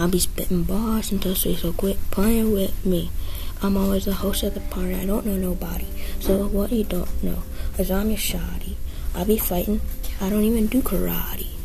I be spitting bars until she so quit playing with me. I'm always the host of the party. I don't know nobody. So what you don't know is I'm your shoddy. I be fighting. I don't even do karate.